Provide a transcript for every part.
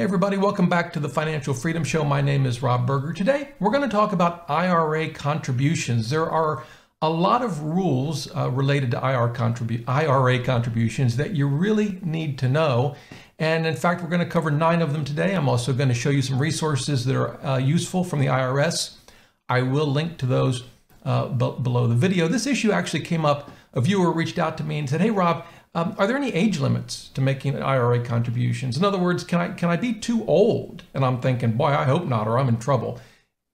Hey, everybody, welcome back to the Financial Freedom Show. My name is Rob Berger. Today, we're going to talk about IRA contributions. There are a lot of rules uh, related to IRA, contribu- IRA contributions that you really need to know. And in fact, we're going to cover nine of them today. I'm also going to show you some resources that are uh, useful from the IRS. I will link to those uh, b- below the video. This issue actually came up. A viewer reached out to me and said, Hey, Rob, um, are there any age limits to making IRA contributions? In other words, can I can I be too old? And I'm thinking, boy, I hope not, or I'm in trouble.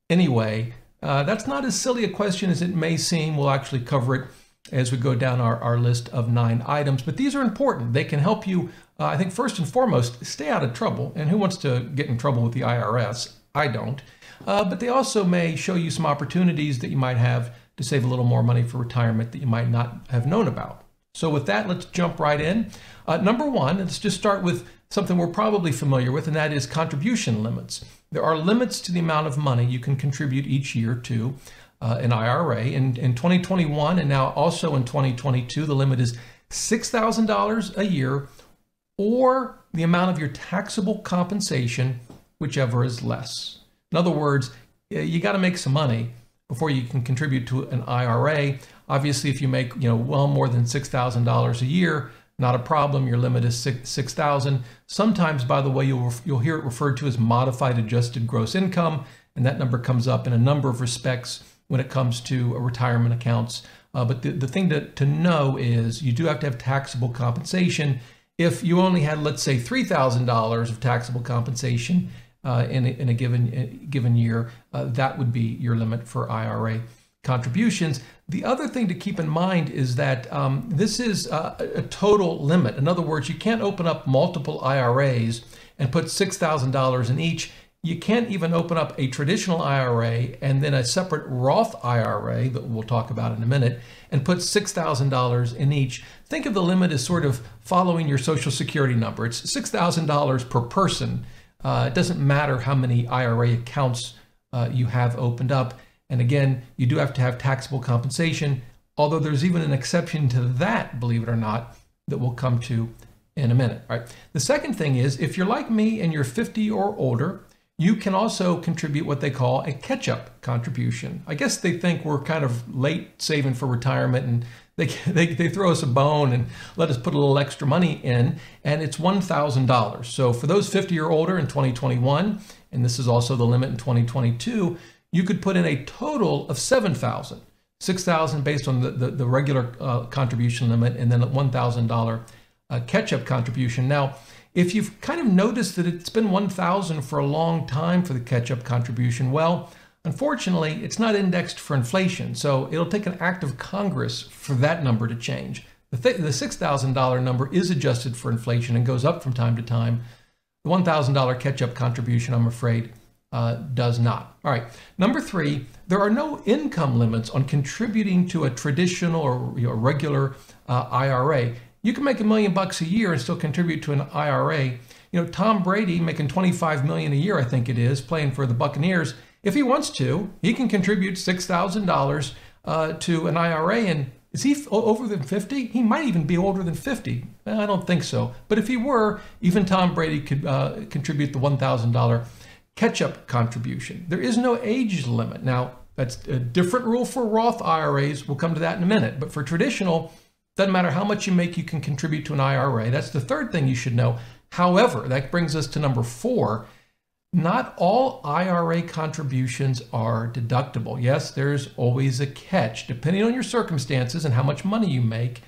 Anyway, uh, that's not as silly a question as it may seem. We'll actually cover it as we go down our, our list of nine items. But these are important. They can help you, uh, I think, first and foremost, stay out of trouble. And who wants to get in trouble with the IRS? I don't. Uh, but they also may show you some opportunities that you might have to save a little more money for retirement that you might not have known about. So, with that, let's jump right in. Uh, number one, let's just start with something we're probably familiar with, and that is contribution limits. There are limits to the amount of money you can contribute each year to uh, an IRA. In, in 2021 and now also in 2022, the limit is $6,000 a year or the amount of your taxable compensation, whichever is less. In other words, you got to make some money before you can contribute to an IRA. Obviously, if you make you know well more than six thousand dollars a year, not a problem. Your limit is six thousand. Sometimes, by the way, you'll you'll hear it referred to as modified adjusted gross income, and that number comes up in a number of respects when it comes to retirement accounts. Uh, but the, the thing to, to know is you do have to have taxable compensation. If you only had, let's say, $3,000 of taxable compensation uh, in, a, in a given a given year, uh, that would be your limit for IRA contributions. The other thing to keep in mind is that um, this is a, a total limit. In other words, you can't open up multiple IRAs and put $6,000 in each. You can't even open up a traditional IRA and then a separate Roth IRA that we'll talk about in a minute and put $6,000 in each. Think of the limit as sort of following your Social Security number. It's $6,000 per person. Uh, it doesn't matter how many IRA accounts uh, you have opened up. And again, you do have to have taxable compensation, although there's even an exception to that, believe it or not, that we'll come to in a minute. Right. The second thing is if you're like me and you're 50 or older, you can also contribute what they call a catch up contribution. I guess they think we're kind of late saving for retirement and they, they, they throw us a bone and let us put a little extra money in, and it's $1,000. So for those 50 or older in 2021, and this is also the limit in 2022, you could put in a total of 7,000. 6,000 based on the, the, the regular uh, contribution limit and then a $1,000 uh, catch-up contribution. Now, if you've kind of noticed that it's been 1,000 for a long time for the catch-up contribution, well, unfortunately, it's not indexed for inflation. So it'll take an act of Congress for that number to change. The, th- the $6,000 number is adjusted for inflation and goes up from time to time. The $1,000 catch-up contribution, I'm afraid, uh, does not. All right. Number three, there are no income limits on contributing to a traditional or you know, regular uh, IRA. You can make a million bucks a year and still contribute to an IRA. You know, Tom Brady making 25 million a year, I think it is, playing for the Buccaneers. If he wants to, he can contribute six thousand uh, dollars to an IRA. And is he f- over than 50? He might even be older than 50. I don't think so. But if he were, even Tom Brady could uh, contribute the one thousand dollar catch up contribution. There is no age limit. Now, that's a different rule for Roth IRAs. We'll come to that in a minute. But for traditional, doesn't matter how much you make, you can contribute to an IRA. That's the third thing you should know. However, that brings us to number four. Not all IRA contributions are deductible. Yes, there's always a catch. Depending on your circumstances and how much money you make,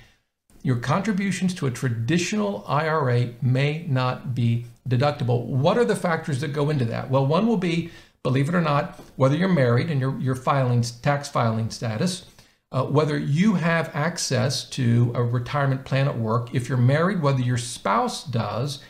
your contributions to a traditional IRA may not be deductible. What are the factors that go into that? Well, one will be, believe it or not, whether you're married and your, your filing, tax filing status, uh, whether you have access to a retirement plan at work, if you're married, whether your spouse does,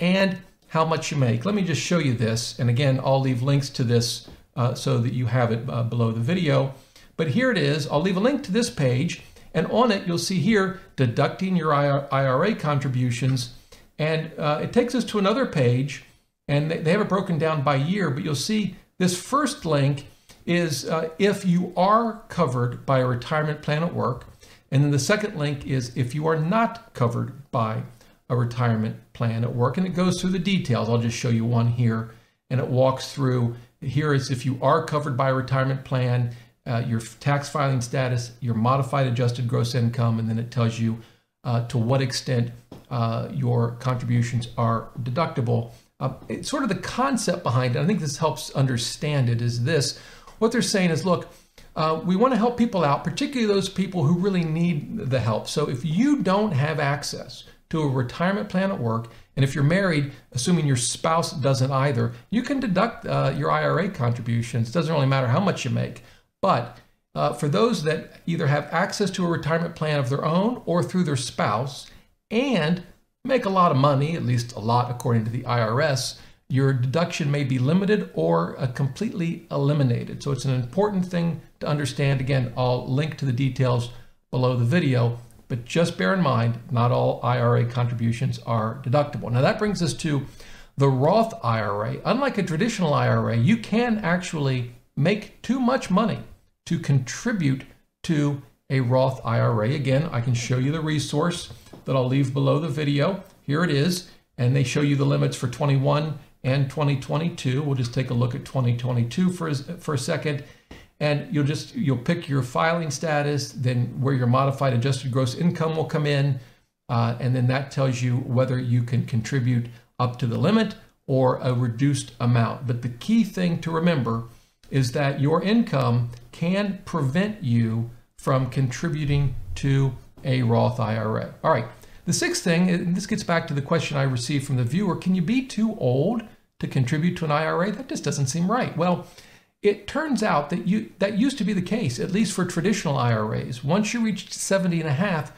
and how much you make. Let me just show you this. And again, I'll leave links to this uh, so that you have it uh, below the video. But here it is. I'll leave a link to this page. And on it, you'll see here deducting your IRA contributions and uh, it takes us to another page, and they have it broken down by year, but you'll see this first link is uh, if you are covered by a retirement plan at work. And then the second link is if you are not covered by a retirement plan plan at work, and it goes through the details. I'll just show you one here, and it walks through. Here is if you are covered by a retirement plan, uh, your tax filing status, your modified adjusted gross income, and then it tells you uh, to what extent uh, your contributions are deductible. Uh, it's sort of the concept behind it. I think this helps understand it. Is this what they're saying? Is look, uh, we want to help people out, particularly those people who really need the help. So if you don't have access to a retirement plan at work, and if you're married, assuming your spouse doesn't either, you can deduct uh, your IRA contributions. It doesn't really matter how much you make. But uh, for those that either have access to a retirement plan of their own or through their spouse and make a lot of money, at least a lot according to the IRS, your deduction may be limited or uh, completely eliminated. So it's an important thing to understand. Again, I'll link to the details below the video, but just bear in mind, not all IRA contributions are deductible. Now that brings us to the Roth IRA. Unlike a traditional IRA, you can actually make too much money to contribute to a Roth IRA. Again, I can show you the resource that I'll leave below the video. Here it is, and they show you the limits for 21 and 2022. We'll just take a look at 2022 for, for a second. And you'll just, you'll pick your filing status, then where your modified adjusted gross income will come in. Uh, and then that tells you whether you can contribute up to the limit or a reduced amount. But the key thing to remember is that your income can prevent you from contributing to a Roth IRA. All right. The sixth thing, and this gets back to the question I received from the viewer can you be too old to contribute to an IRA? That just doesn't seem right. Well, it turns out that you that used to be the case, at least for traditional IRAs. Once you reached 70 and a half,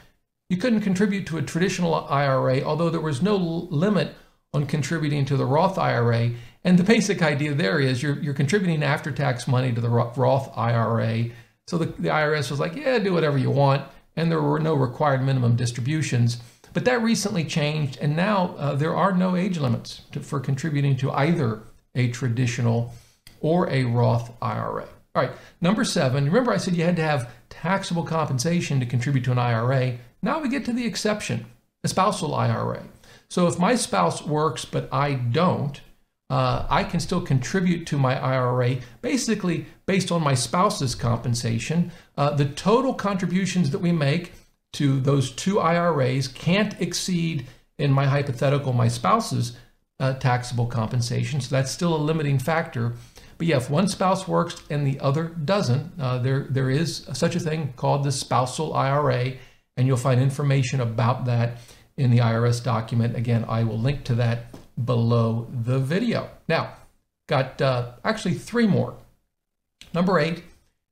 you couldn't contribute to a traditional IRA, although there was no limit on contributing to the Roth IRA. And the basic idea there is you're, you're contributing after tax money to the Roth IRA. So the, the IRS was like, yeah, do whatever you want. And there were no required minimum distributions. But that recently changed, and now uh, there are no age limits to, for contributing to either a traditional or a Roth IRA. All right, number seven, remember I said you had to have taxable compensation to contribute to an IRA. Now we get to the exception, a spousal IRA. So if my spouse works but I don't, uh, I can still contribute to my IRA basically based on my spouse's compensation. Uh, the total contributions that we make to those two IRAs can't exceed, in my hypothetical, my spouse's uh, taxable compensation. So that's still a limiting factor. But yeah, if one spouse works and the other doesn't, uh, there there is such a thing called the spousal IRA, and you'll find information about that in the IRS document. Again, I will link to that below the video. Now, got uh, actually three more. Number eight,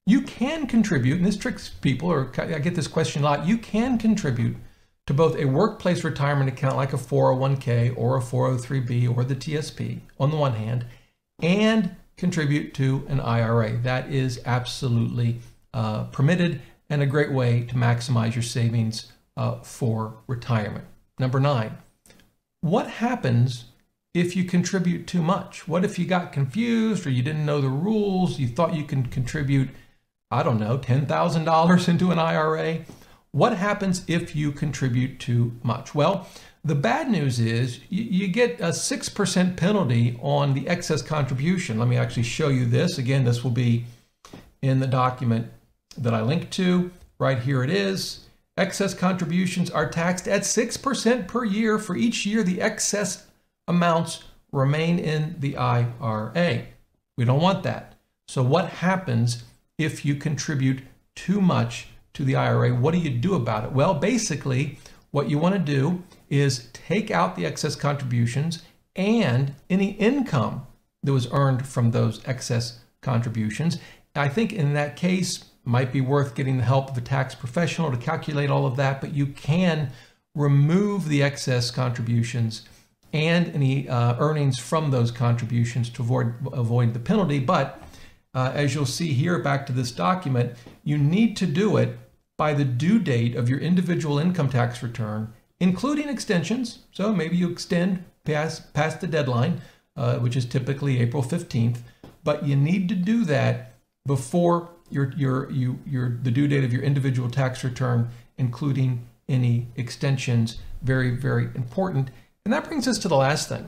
you can contribute, and this tricks people, or I get this question a lot, you can contribute to both a workplace retirement account like a 401k or a 403b or the TSP on the one hand, and contribute to an IRA. That is absolutely uh, permitted and a great way to maximize your savings uh, for retirement. Number nine, what happens if you contribute too much? What if you got confused or you didn't know the rules? You thought you can contribute, I don't know, $10,000 into an IRA? What happens if you contribute too much? Well, the bad news is you, you get a 6% penalty on the excess contribution. Let me actually show you this. Again, this will be in the document that I linked to. Right here it is. Excess contributions are taxed at 6% per year for each year the excess amounts remain in the IRA. We don't want that. So, what happens if you contribute too much to the IRA? What do you do about it? Well, basically, what you want to do is take out the excess contributions and any income that was earned from those excess contributions. I think in that case, might be worth getting the help of a tax professional to calculate all of that, but you can remove the excess contributions and any uh, earnings from those contributions to avoid, avoid the penalty. But uh, as you'll see here, back to this document, you need to do it by the due date of your individual income tax return, including extensions. So maybe you extend past, past the deadline, uh, which is typically April 15th, but you need to do that before your, your, you, your, the due date of your individual tax return, including any extensions. Very, very important. And that brings us to the last thing.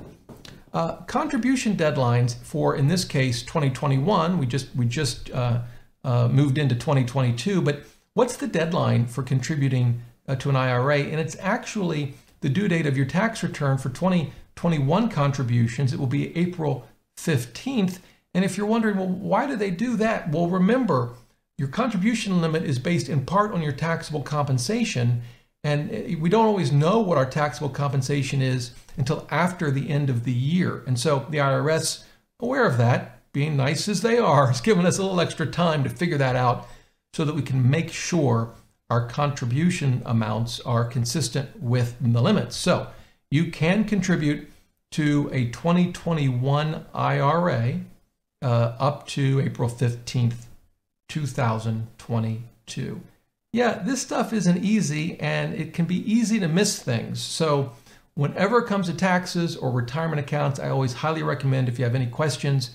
Uh, contribution deadlines for, in this case, 2021. We just we just uh, uh, moved into 2022, but what's the deadline for contributing uh, to an IRA? And it's actually the due date of your tax return for 2021 contributions. It will be April 15th. And if you're wondering, well, why do they do that? Well, remember, your contribution limit is based in part on your taxable compensation. And uh, we don't always know what our taxable compensation is until after the end of the year. And so the IRS, aware of that, being nice as they are, has given us a little extra time to figure that out so that we can make sure our contribution amounts are consistent with the limits. So you can contribute to a 2021 IRA uh, up to April 15th, 2022 yeah, this stuff isn't easy and it can be easy to miss things. So, whenever it comes to taxes or retirement accounts, I always highly recommend if you have any questions,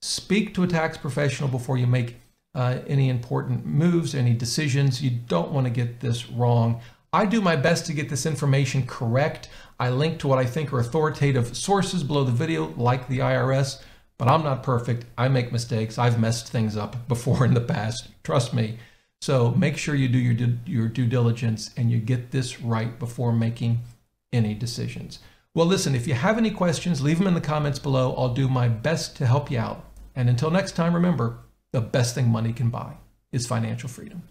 speak to a tax professional before you make uh, any important moves, any decisions. You don't want to get this wrong. I do my best to get this information correct. I link to what I think are authoritative sources below the video, like the IRS, but I'm not perfect. I make mistakes. I've messed things up before in the past. Trust me. So make sure you do your your due diligence and you get this right before making any decisions. Well, listen, if you have any questions, leave them in the comments below. I'll do my best to help you out. And until next time, remember the best thing money can buy is financial freedom.